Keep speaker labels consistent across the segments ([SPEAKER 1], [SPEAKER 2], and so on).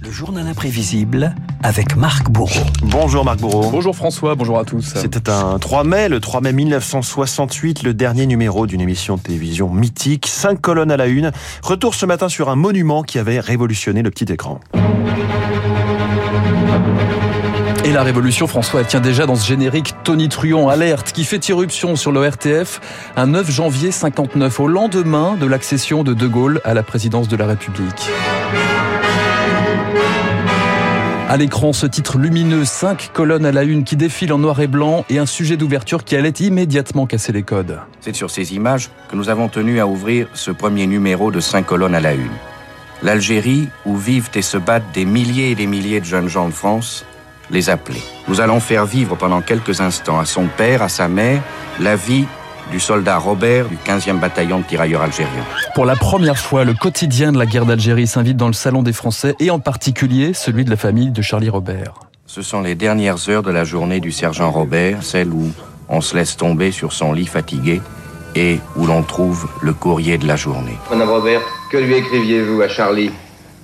[SPEAKER 1] Le journal imprévisible avec Marc Bourreau.
[SPEAKER 2] Bonjour Marc Bourreau.
[SPEAKER 3] Bonjour François, bonjour à tous.
[SPEAKER 2] C'était un 3 mai, le 3 mai 1968, le dernier numéro d'une émission de télévision mythique, cinq colonnes à la une. Retour ce matin sur un monument qui avait révolutionné le petit écran.
[SPEAKER 3] Et la révolution, François, elle tient déjà dans ce générique Tony Truant alerte qui fait irruption sur le RTF un 9 janvier 59, au lendemain de l'accession de De Gaulle à la présidence de la République. À l'écran, ce titre lumineux, cinq colonnes à la une qui défilent en noir et blanc et un sujet d'ouverture qui allait immédiatement casser les codes.
[SPEAKER 4] C'est sur ces images que nous avons tenu à ouvrir ce premier numéro de cinq colonnes à la une. L'Algérie, où vivent et se battent des milliers et des milliers de jeunes gens de France, les appelait. Nous allons faire vivre pendant quelques instants à son père, à sa mère, la vie du soldat Robert du 15e bataillon de tirailleurs algériens.
[SPEAKER 3] Pour la première fois, le quotidien de la guerre d'Algérie s'invite dans le salon des Français et en particulier celui de la famille de Charlie Robert.
[SPEAKER 4] Ce sont les dernières heures de la journée du sergent Robert, celle où on se laisse tomber sur son lit fatigué et où l'on trouve le courrier de la journée.
[SPEAKER 5] Madame Robert, que lui écriviez-vous à Charlie?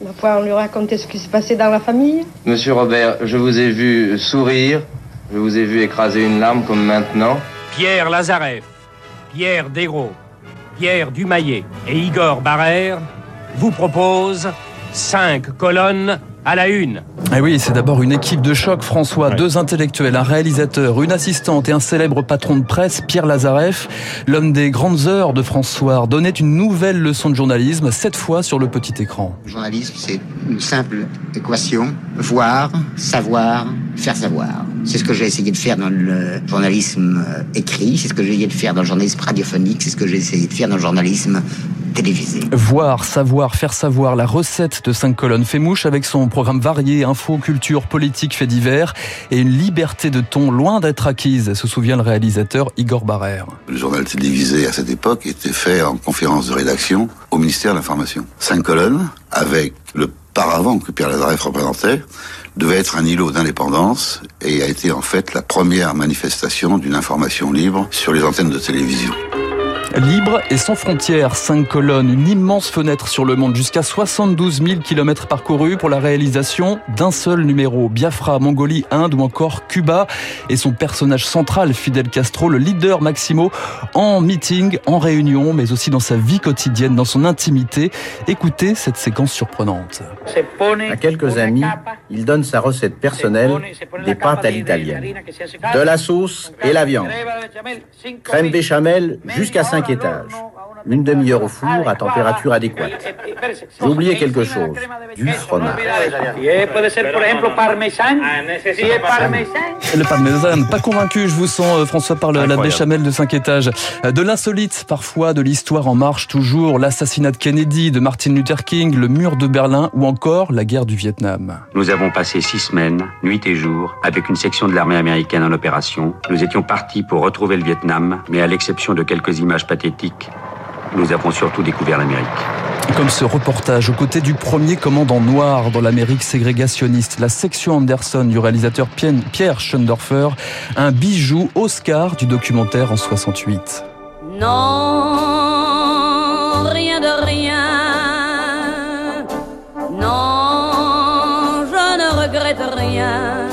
[SPEAKER 6] Ma foi, on lui racontait ce qui se passait dans la famille.
[SPEAKER 5] Monsieur Robert, je vous ai vu sourire, je vous ai vu écraser une larme comme maintenant.
[SPEAKER 7] Pierre Lazareff, Pierre Desgros, Pierre Dumaillet et Igor Barrère vous proposent cinq colonnes à la une.
[SPEAKER 3] Eh oui, c'est d'abord une équipe de choc, François.
[SPEAKER 2] Ouais.
[SPEAKER 3] Deux intellectuels, un réalisateur, une assistante et un célèbre patron de presse, Pierre Lazareff. L'homme des grandes heures de François donnait une nouvelle leçon de journalisme, cette fois sur le petit écran.
[SPEAKER 8] Le journalisme, c'est une simple équation. Voir, savoir, faire savoir. C'est ce que j'ai essayé de faire dans le journalisme euh, écrit, c'est ce que j'ai essayé de faire dans le journalisme radiophonique, c'est ce que j'ai essayé de faire dans le journalisme télévisé.
[SPEAKER 3] Voir, savoir, faire savoir, la recette de cinq colonnes fait mouche avec son programme varié, info, culture, politique, faits divers et une liberté de ton loin d'être acquise, se souvient le réalisateur Igor Barrère.
[SPEAKER 9] Le journal télévisé à cette époque était fait en conférence de rédaction au ministère de l'Information. Cinq colonnes avec le paravent que Pierre Lazareff représentait devait être un îlot d'indépendance et a été en fait la première manifestation d'une information libre sur les antennes de télévision.
[SPEAKER 3] Libre et sans frontières, cinq colonnes, une immense fenêtre sur le monde, jusqu'à 72 000 kilomètres parcourus pour la réalisation d'un seul numéro. Biafra, Mongolie, Inde ou encore Cuba et son personnage central, Fidel Castro, le leader Maximo, en meeting, en réunion, mais aussi dans sa vie quotidienne, dans son intimité. Écoutez cette séquence surprenante.
[SPEAKER 10] À quelques amis, il donne sa recette personnelle des pâtes à l'italienne. De la sauce et la viande. Crème béchamel jusqu'à 5 étages. Une demi-heure au four à température adéquate. J'ai oublié quelque chose. Du fromage.
[SPEAKER 3] Le parmesan, pas convaincu, je vous sens, euh, François, par la béchamel de 5 étages. Euh, De l'insolite, parfois, de l'histoire en marche toujours, l'assassinat de Kennedy, de Martin Luther King, le mur de Berlin ou encore la guerre du Vietnam.
[SPEAKER 11] Nous avons passé six semaines, nuit et jour, avec une section de l'armée américaine en opération. Nous étions partis pour retrouver le Vietnam, mais à l'exception de quelques images pathétiques, nous avons surtout découvert l'Amérique.
[SPEAKER 3] Comme ce reportage aux côtés du premier commandant noir dans l'Amérique ségrégationniste, la section Anderson du réalisateur Pierre Schoendorfer, un bijou Oscar du documentaire en 68.
[SPEAKER 12] Non, rien de rien. Non, je ne regrette rien.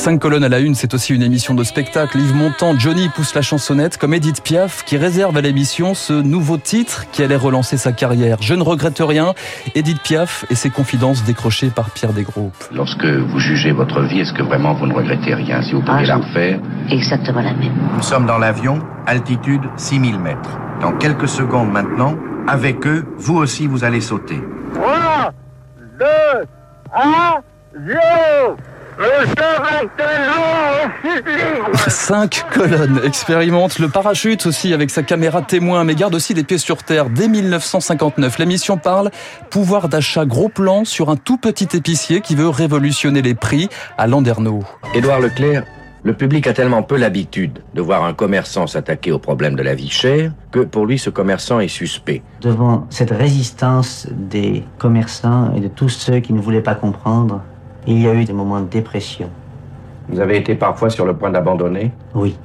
[SPEAKER 3] Cinq colonnes à la une, c'est aussi une émission de spectacle. Yves Montand, Johnny pousse la chansonnette, comme Edith Piaf, qui réserve à l'émission ce nouveau titre qui allait relancer sa carrière. Je ne regrette rien. Edith Piaf et ses confidences décrochées par Pierre Desgroupes.
[SPEAKER 4] Lorsque vous jugez votre vie, est-ce que vraiment vous ne regrettez rien Si vous pouviez la refaire?
[SPEAKER 12] Exactement la même.
[SPEAKER 4] Nous sommes dans l'avion, altitude 6000 mètres. Dans quelques secondes maintenant, avec eux, vous aussi vous allez sauter.
[SPEAKER 7] 3, 2, 1, 0.
[SPEAKER 3] Cinq colonnes expérimente le parachute aussi avec sa caméra témoin, mais garde aussi les pieds sur terre. Dès 1959, l'émission parle pouvoir d'achat gros plan sur un tout petit épicier qui veut révolutionner les prix à Landerneau.
[SPEAKER 10] Édouard Leclerc, le public a tellement peu l'habitude de voir un commerçant s'attaquer au problème de la vie chère que pour lui ce commerçant est suspect.
[SPEAKER 13] Devant cette résistance des commerçants et de tous ceux qui ne voulaient pas comprendre, il y a eu des moments de dépression.
[SPEAKER 10] Vous avez été parfois sur le point d'abandonner?
[SPEAKER 13] Oui.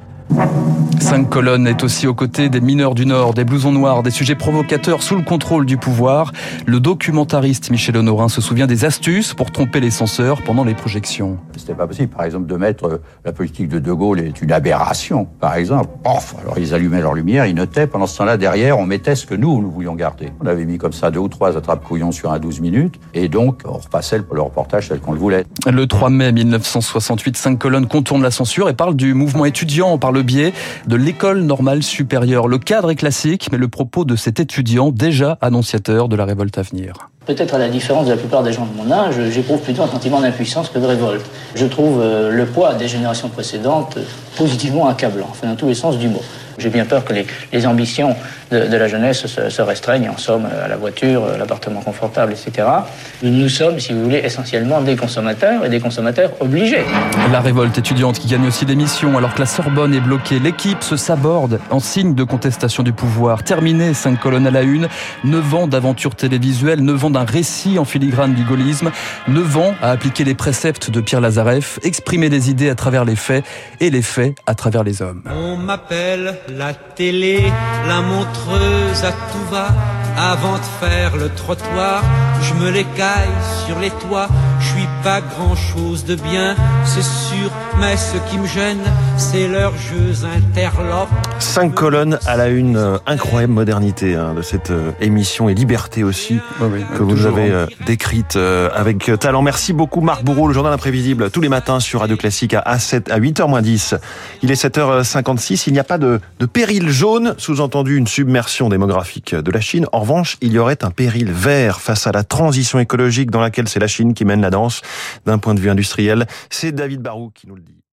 [SPEAKER 3] Cinq colonnes est aussi aux côtés des mineurs du Nord, des blousons noirs, des sujets provocateurs sous le contrôle du pouvoir. Le documentariste Michel Honorin se souvient des astuces pour tromper les censeurs pendant les projections.
[SPEAKER 14] C'était pas possible, par exemple, de mettre euh, la politique de De Gaulle est une aberration, par exemple. Pof Alors ils allumaient leur lumière, ils notaient. Pendant ce temps-là, derrière, on mettait ce que nous, nous voulions garder. On avait mis comme ça deux ou trois attrapes-couillons sur un 12 minutes, et donc on repassait le, reportage tel qu'on le voulait.
[SPEAKER 3] Le 3 mai 1968, cinq colonnes contournent la censure et parlent du mouvement étudiant le biais de l'école normale supérieure. Le cadre est classique, mais le propos de cet étudiant, déjà annonciateur de la révolte à venir.
[SPEAKER 15] Peut-être à la différence de la plupart des gens de mon âge, j'éprouve plutôt un sentiment d'impuissance que de révolte. Je trouve euh, le poids des générations précédentes positivement accablant, enfin dans tous les sens du mot. J'ai bien peur que les, les ambitions de, de, la jeunesse se, se, restreignent, en somme, à la voiture, l'appartement confortable, etc. Nous sommes, si vous voulez, essentiellement des consommateurs et des consommateurs obligés.
[SPEAKER 3] La révolte étudiante qui gagne aussi des missions alors que la Sorbonne est bloquée. L'équipe se saborde en signe de contestation du pouvoir. Terminé, cinq colonnes à la une. Neuf ans d'aventures télévisuelles, neuf ans d'un récit en filigrane du gaullisme, neuf ans à appliquer les préceptes de Pierre Lazareff, exprimer des idées à travers les faits et les faits à travers les hommes.
[SPEAKER 16] On m'appelle la télé, la montreuse à tout va. Avant de faire le trottoir, je me l'écaille sur les toits. Je suis pas grand chose de bien, c'est sûr, mais ce qui me gêne, c'est leurs jeux interlopes.
[SPEAKER 2] Cinq colonnes à la une, euh, incroyable modernité hein, de cette euh, émission et liberté aussi
[SPEAKER 3] oui,
[SPEAKER 2] que vous avez euh, décrite euh, avec talent. Merci beaucoup Marc Bourreau, le journal imprévisible, tous les matins sur Radio Classique à, 7, à 8h 10. Il est 7h56, il n'y a pas de, de péril jaune, sous-entendu une submersion démographique de la Chine. En revanche, il y aurait un péril vert face à la transition écologique dans laquelle c'est la Chine qui mène la danse d'un point de vue industriel. C'est David Barou qui nous le dit.